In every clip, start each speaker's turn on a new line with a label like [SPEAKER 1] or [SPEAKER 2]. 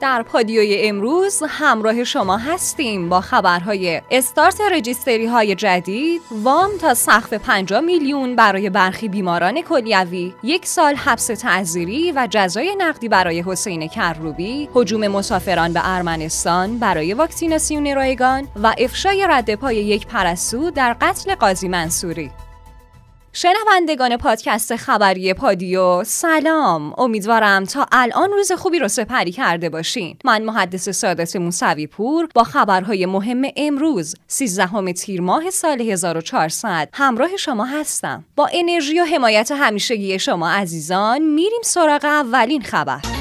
[SPEAKER 1] در پادیوی امروز همراه شما هستیم با خبرهای استارت رجیستری های جدید، وام تا سقف 50 میلیون برای برخی بیماران کلیوی، یک سال حبس تعذیری و جزای نقدی برای حسین کروبی، هجوم مسافران به ارمنستان برای واکسیناسیون رایگان و افشای رد پای یک پرستو در قتل قاضی منصوری. شنوندگان پادکست خبری پادیو سلام. امیدوارم تا الان روز خوبی رو سپری کرده باشین. من محدث سادات موسوی پور با خبرهای مهم امروز 13 تیر ماه سال 1400 همراه شما هستم. با انرژی و حمایت همیشگی شما عزیزان میریم سراغ اولین خبر.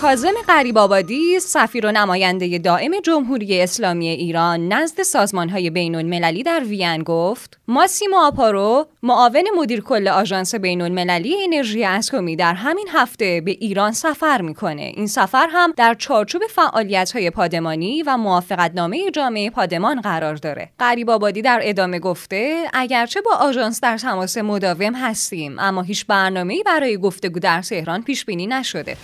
[SPEAKER 1] کازم قریب آبادی سفیر و نماینده دائم جمهوری اسلامی ایران نزد سازمانهای بین المللی در وین گفت ماسیمو آپارو معاون مدیر کل آژانس بین المللی انرژی اتمی در همین هفته به ایران سفر می‌کنه. این سفر هم در چارچوب فعالیت های پادمانی و موافقتنامه جامعه پادمان قرار داره. قریب آبادی در ادامه گفته اگرچه با آژانس در تماس مداوم هستیم اما هیچ برنامه‌ای برای گفتگو در تهران پیش بینی نشده.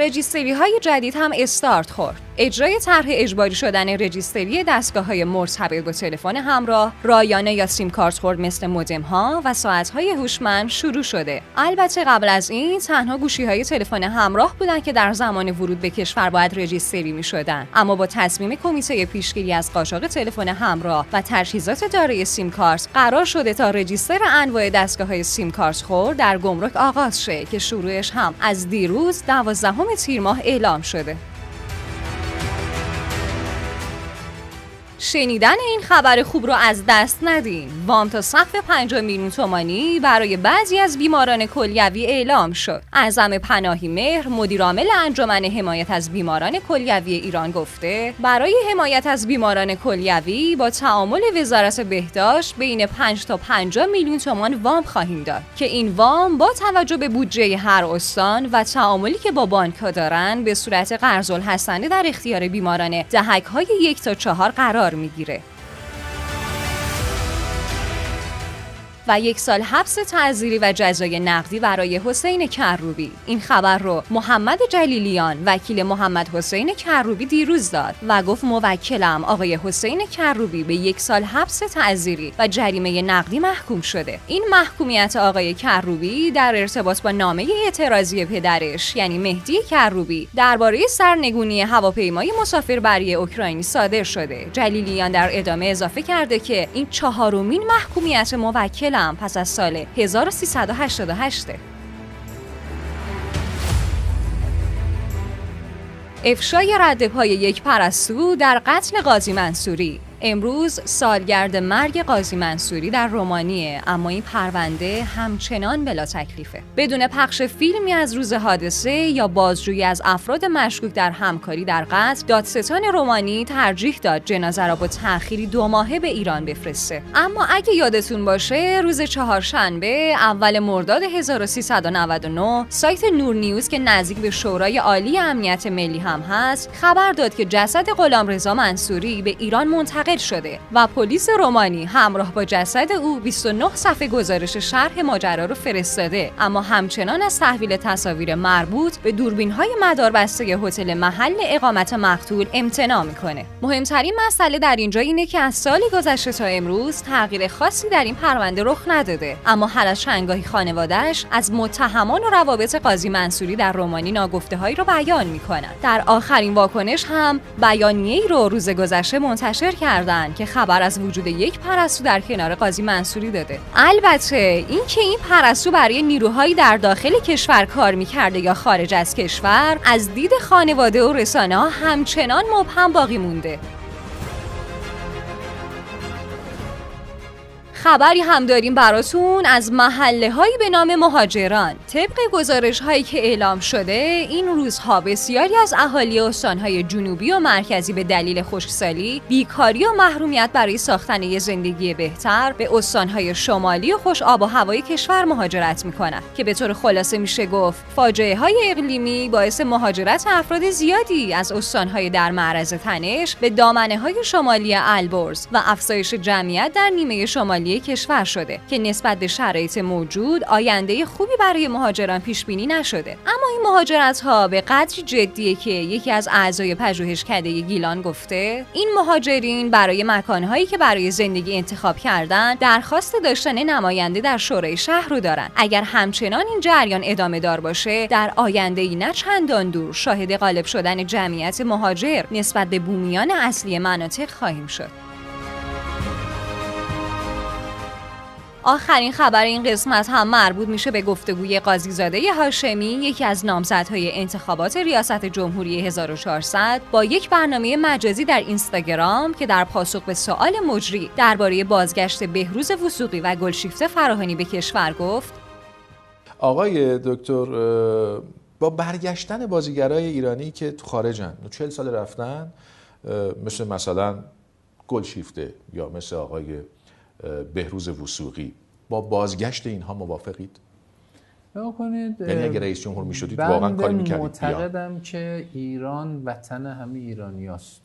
[SPEAKER 1] رجیستری های جدید هم استارت خورد. اجرای طرح اجباری شدن رجیستری دستگاه های مرتبط با تلفن همراه، رایانه یا سیم کارت خورد مثل مودم ها و ساعت های هوشمند شروع شده. البته قبل از این تنها گوشی های تلفن همراه بودند که در زمان ورود به کشور باید رجیستری می شدن. اما با تصمیم کمیته پیشگیری از قاچاق تلفن همراه و تجهیزات دارای سیم کارت قرار شده تا رجیستر انواع دستگاه های سیم کارت خورد در گمرک آغاز شه که شروعش هم از دیروز 12 تیر ماه اعلام شده. شنیدن این خبر خوب رو از دست ندین. وام تا سقف 5 میلیون تومانی برای بعضی از بیماران کلیوی اعلام شد. اعظم پناهی مهر مدیرعامل انجمن حمایت از بیماران کلیوی ایران گفته برای حمایت از بیماران کلیوی با تعامل وزارت بهداشت بین 5 تا 50 میلیون تومان وام خواهیم داد. که این وام با توجه به بودجه هر استان و تعاملی که با بانک ها دارن به صورت قرض الحسنه در اختیار بیماران دهک های یک تا چهار قرار می‌گیره. و یک سال حبس تعذیری و جزای نقدی برای حسین کروبی. این خبر رو محمد جلیلیان وکیل محمد حسین کروبی دیروز داد و گفت موکلم آقای حسین کروبی به یک سال حبس تعذیری و جریمه نقدی محکوم شده. این محکومیت آقای کروبی در ارتباط با نامه اعتراضی پدرش یعنی مهدی کروبی درباره سرنگونی هواپیمای مسافربری اوکراینی صادر شده. جلیلیان در ادامه اضافه کرده که این چهارمین محکومیت موکل پس از سال 1388 افشای رد پای یک پرستو در قتل قاضی منصوری. امروز سالگرد مرگ قاضی منصوری در رومانیه اما این پرونده همچنان بلا تکلیفه. بدون پخش فیلمی از روز حادثه یا بازجویی از افراد مشکوک در همکاری در قتل دادستان رومانی ترجیح داد جنازه را با تأخیری دو ماهه به ایران بفرسته. اما اگه یادتون باشه روز چهارشنبه اول مرداد 1399 سایت نور نیوز که نزدیک به شورای عالی امنیت ملی هم هست خبر داد که جسد غلامرضا منصوری به ایران منتقل شده و پلیس رومانی همراه با جسد او 29 صفحه گزارش شرح ماجرا رو فرستاده. اما همچنان از تحویل تصاویر مربوط به دوربین های مداربسته هتل محل اقامت مقتول امتناع می‌کنه. مهمترین مسئله در اینجا اینه که از سالی گذشته تا امروز تغییر خاصی در این پرونده رخ نداده. اما هر از شنگاهی خانوادهش از متهمان و روابط قاضی منصوری در رومانی ناگفته هایی رو بیان می‌کنند. در آخرین واکنش هم بیانیه‌ای رو روز گذشته منتشر کرد که خبر از وجود یک پرستو در کنار قاضی منصوری داده. البته اینکه این پرستو برای نیروهایی در داخل کشور کار می‌کرده یا خارج از کشور از دید خانواده و رسانه ها همچنان مبهم باقی مونده. خبری هم داریم براتون از محله هایی به نام مهاجران. طبق گزارش هایی که اعلام شده این روزها بسیاری از اهالی استان های جنوبی و مرکزی به دلیل خشکسالی بیکاری و محرومیت برای ساختن یک زندگی بهتر به استان های شمالی و خوش آب و هوای کشور مهاجرت می‌کنند. که به طور خلاصه میشه گفت فاجعه های اقلیمی باعث مهاجرت افراد زیادی از استان های در معرض تنش به دامنه های شمالی البرز و افزایش جمعیت در نیمه شمالی کشور شده که نسبت به شرایط موجود آینده خوبی برای مهاجران پیش بینی نشده. اما این مهاجرت ها به قدری جدیه که یکی از اعضای پژوهشکده گیلان گفته این مهاجرین برای مکانهایی که برای زندگی انتخاب کردن درخواست داشتن نماینده در شورای شهر رو دارن. اگر همچنان این جریان ادامه دار باشه در آینده ای نه چندان دور شاهد غالب شدن جمعیت مهاجر نسبت به بومیان اصلی مناطق خواهیم شد. آخرین خبر این قسمت هم مربوط میشه به گفتگوی قاضیزاده هاشمی یکی از نامزدهای انتخابات ریاست جمهوری 1400 با یک برنامه مجازی در اینستاگرام که در پاسخ به سوال مجری درباره بازگشت بهروز وسوقی و گلشیفته فراهانی به کشور گفت
[SPEAKER 2] آقای دکتر با برگشتن بازیگرای ایرانی که تو خارجن 40 سال رفتن مثل مثلا گلشیفته یا مثل آقای بهروز وسوقی با بازگشت اینها موافقید؟
[SPEAKER 3] کنید
[SPEAKER 2] یعنی اگه رئیس جمهور می‌شدید واقعا کاری می‌کردید.
[SPEAKER 3] معتقدم که ایران وطن همه ایرانیاست.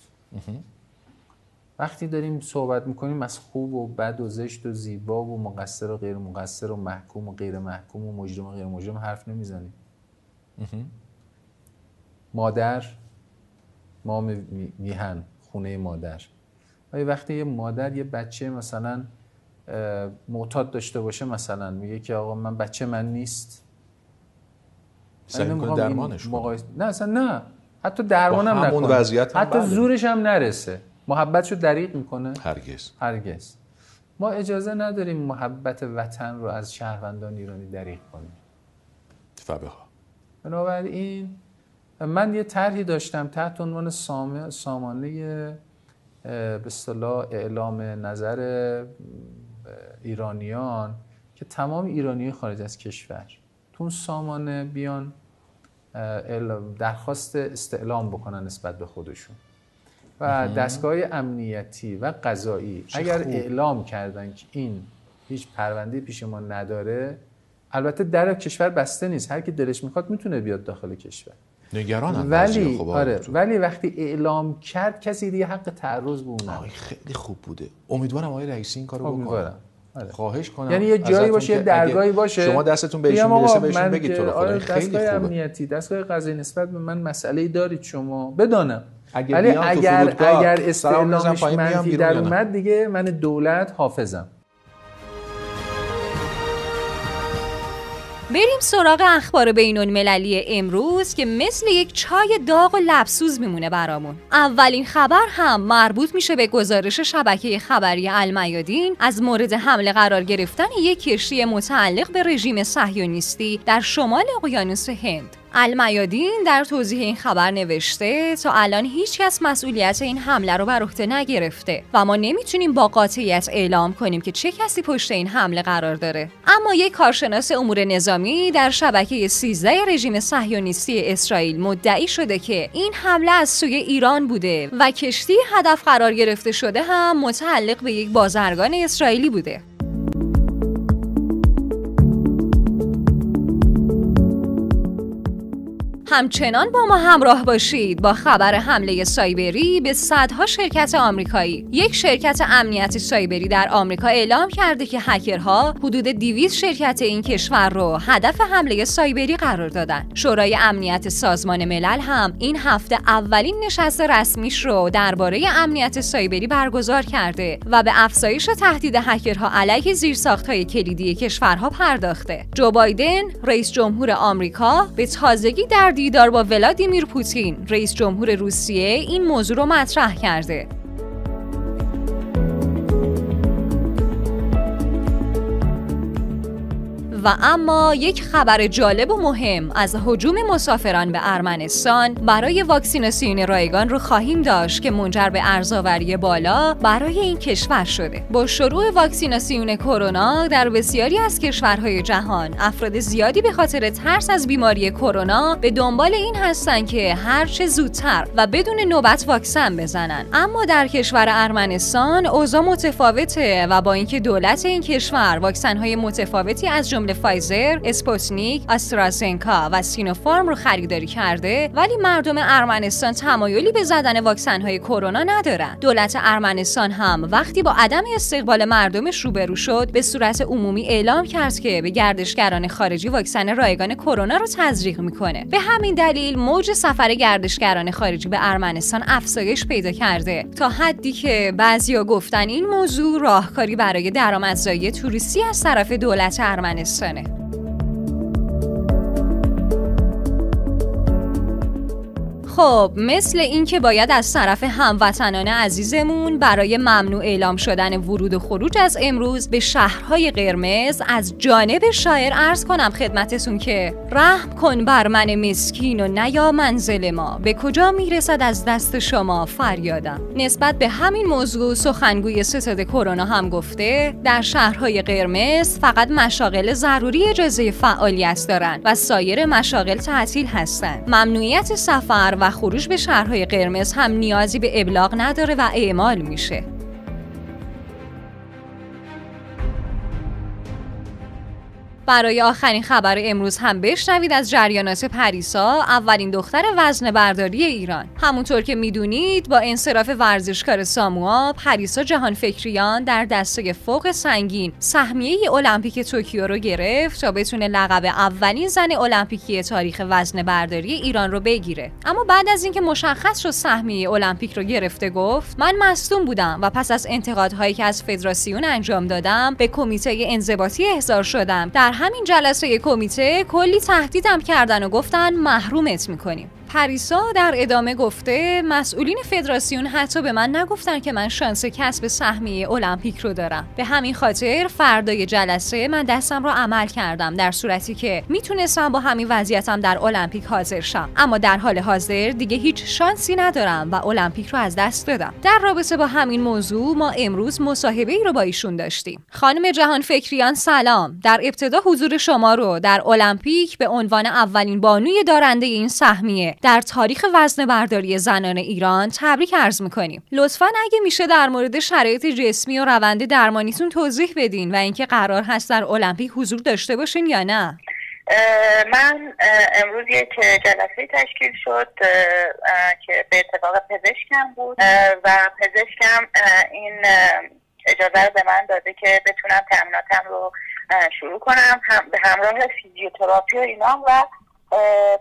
[SPEAKER 3] وقتی داریم صحبت می‌کنیم از خوب و بد و زشت و زیبا و مقصر و غیر مقصر و محکوم و غیر محکوم و مجرم و غیر مجرم حرف نمی‌زنیم. مادر ما میهن خونه مادر. وقتی یه مادر یه بچه مثلا معتاد داشته باشه مثلا میگه که آقا من بچه من نیست.
[SPEAKER 2] سعی درمانش
[SPEAKER 3] نه اصلا نه. حتی درمانم
[SPEAKER 2] نکنه. وضعیت
[SPEAKER 3] حتی بله. زورش هم نرسه. محبتشو دریق می‌کنه.
[SPEAKER 2] هرگز.
[SPEAKER 3] هرگز. ما اجازه نداریم محبت وطن رو از شهروندان ایرانی دریق کنیم.
[SPEAKER 2] فبه ها.
[SPEAKER 3] بنابراین من یه طرحی داشتم تحت عنوان سامانه به اصطلاح اعلام نظر ایرانیان که تمام ایرانی خارج از کشور تو اون سامانه بیان درخواست استعلام بکنن نسبت به خودشون. و دستگاه امنیتی و قضایی اگر اعلام کردن که این هیچ پرونده پیش ما نداره البته در کشور بسته نیست. هر کی دلش می‌خواد می‌تونه بیاد داخل کشور.
[SPEAKER 2] نگران
[SPEAKER 3] ولی آره ولی وقتی اعلام کرد کسی دیگه حق تعرض به اون
[SPEAKER 2] خیلی خوب بوده. امیدوارم آقای رئیسی این کارو بکنه. آره. خواهش کنم.
[SPEAKER 3] یعنی یه جایی باشه یه درگاهی باشه.
[SPEAKER 2] شما دستتون بهشون می‌رسه بهشون بگید تو
[SPEAKER 3] آره خیلی خوبه. امنیتی دستگاه قضایی نسبت به من مسئله ای دارید شما. بدانم. ولی اگر اگر استعلامش منفی در اومد دیگه من دولت حافظم.
[SPEAKER 1] بریم سراغ اخبار بین المللی امروز که مثل یک چای داغ و لبسوز میمونه برامون. اولین خبر هم مربوط میشه به گزارش شبکه خبری المیادین از مورد حمله قرار گرفتن یک کشتی متعلق به رژیم صهیونیستی در شمال اقیانوس هند. المیادین در توضیح این خبر نوشته تا الان هیچ کس مسئولیت این حمله رو بر عهده نگرفته و ما نمی‌تونیم با قاطعیت اعلام کنیم که چه کسی پشت این حمله قرار داره. اما یک کارشناس امور نظامی در شبکه 13 رژیم صهیونیستی اسرائیل مدعی شده که این حمله از سوی ایران بوده و کشتی هدف قرار گرفته شده هم متعلق به یک بازرگان اسرائیلی بوده. همچنان با ما همراه باشید با خبر حمله سایبری به صدها شرکت آمریکایی. یک شرکت امنیت سایبری در آمریکا اعلام کرده که هکرها حدود 200 شرکت این کشور رو هدف حمله سایبری قرار دادن. شورای امنیت سازمان ملل هم این هفته اولین نشست رسمیش رو درباره امنیت سایبری برگزار کرده و به افزایش تهدید هکرها علیه زیرساختهای کلیدی کشورها پرداخته. جو بایدن رئیس جمهور آمریکا به تازگی در دیدار با ولادیمیر پوتین رئیس جمهور روسیه این موضوع رو مطرح کرده. و اما یک خبر جالب و مهم از هجوم مسافران به ارمنستان برای واکسیناسیون رایگان رو خواهیم داشت که منجر به ارزآوری بالا برای این کشور شده. با شروع واکسیناسیون کرونا در بسیاری از کشورهای جهان افراد زیادی به خاطر ترس از بیماری کرونا به دنبال این هستند که هرچه زودتر و بدون نوبت واکسن بزنن. اما در کشور ارمنستان اوضاع متفاوته و با اینکه دولت این کشور واکسن های متفاوتی از جمله فایزر، اسپوتنیک، آسترازنکا و سینوفارم رو خریداری کرده ولی مردم ارمنستان تمایلی به زدن واکسن های کرونا ندارن. دولت ارمنستان هم وقتی با عدم استقبال مردمش روبرو شد به صورت عمومی اعلام کرد که به گردشگران خارجی واکسن رایگان کرونا رو تزریق می‌کنه. به همین دلیل موج سفر گردشگران خارجی به ارمنستان افزایش پیدا کرده تا حدی که بعضیا گفتن این موضوع راهکاری برای درآمدزایی توریستی از طرف دولت Scene. خب مثل اینکه باید از طرف هموطنان عزیزمون برای ممنوع اعلام شدن ورود و خروج از امروز به شهرهای قرمز از جانب شاعر ارز کنم خدمتتون که رحم کن بر من مسکین و نیا منزل ما. به کجا می‌رسد از دست شما فریادم؟ نسبت به همین موضوع سخنگوی ستاد کرونا هم گفته در شهرهای قرمز فقط مشاغل ضروری اجازه فعالیت دارند و سایر مشاغل تعطیل هستند ممنوعیت سفر و و خروج به شهرهای قرمز هم نیازی به ابلاغ نداره و اعمال میشه. برای آخرین خبر امروز هم بشنوید از جریانات پریسا اولین دختر وزن برداری ایران. همونطور که می‌دونید با انصراف ورزشکار ساموا پریسا جهان فکریان در دسته فوق سنگین سهمیه المپیک توکیو رو گرفت تا بتونه لقب اولین زن المپیکی تاریخ وزن برداری ایران رو بگیره. اما بعد از اینکه مشخص شد سهمیه المپیک رو گرفته گفت من مصدوم بودم و پس از انتقادهایی که از فدراسیون انجام دادم به کمیته انضباطی احضار شدم. در همین جلسه کمیته کلی تهدیدم کردن و گفتن محرومت می‌کنیم. پریسا در ادامه گفته مسئولین فدراسیون حتی به من نگفتن که من شانس کسب سهمیه المپیک رو دارم. به همین خاطر فردای جلسه من دستم رو عمل کردم در صورتی که می‌تونستم با همین وضعیتم در المپیک حاضر شم. اما در حال حاضر دیگه هیچ شانسی ندارم و المپیک رو از دست دادم. در رابطه با همین موضوع ما امروز مصاحبه ای رو با ایشون داشتیم. خانم جهان فکریان سلام. در ابتدا حضور شما رو در المپیک به عنوان اولین بانوی دارنده این سهمیه در تاریخ وزن برداری زنان ایران تبریک عرض می‌کنیم. لطفا اگه میشه در مورد شرایط جسمی و روند درمانیتون توضیح بدین و اینکه قرار هست در المپیک حضور داشته باشین یا نه.
[SPEAKER 4] من امروز یک جلسه تشکیل شد که به اتفاق پزشکم بود و پزشکم این اجازه رو به من داده که بتونم تمریناتم رو شروع کنم به همراه فیزیوتراپی و اینا و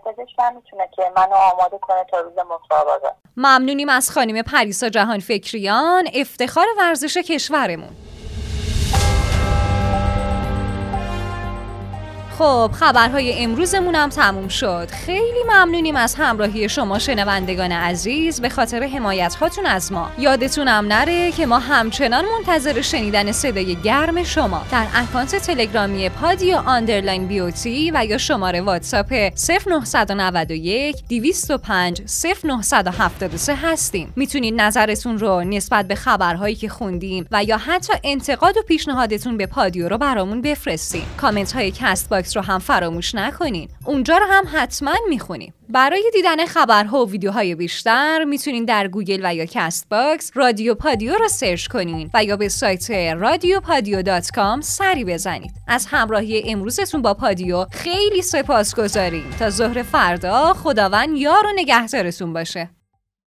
[SPEAKER 4] پزشکم می‌تونه که منو آماده کنه تا روز مسابقه
[SPEAKER 1] ممنونیم از خانم پریسا جهان فکریان افتخار ورزش کشورمون. خب خبرهای امروزمون هم تموم شد. خیلی ممنونیم از همراهی شما شنوندگان عزیز. به خاطر حمایت هاتون از ما. یادتونم نره که ما همچنان منتظر شنیدن صدای گرم شما در اکانت تلگرامی پادیو underline beauty و یا شماره واتساپ 0991 205 0973 هستیم. می‌تونید نظرتون رو نسبت به خبرهایی که خوندیم و یا حتی انتقاد و پیشنهادتون به پادیو رو برامون بفرستین کامنت های کست رو هم فراموش نکنین. اونجا رو هم حتما می‌خونیم برای دیدن خبرها و ویدیوهای بیشتر می‌تونین در گوگل و یا کست باکس رادیو پادیو رو search کنین و یا به سایت رادیو پادیو dot com سری بزنید. از همراهی امروزتون با پادیو خیلی سپاسگزاریم تا ظهر فردا خداوند یار و نگهدارتون باشه.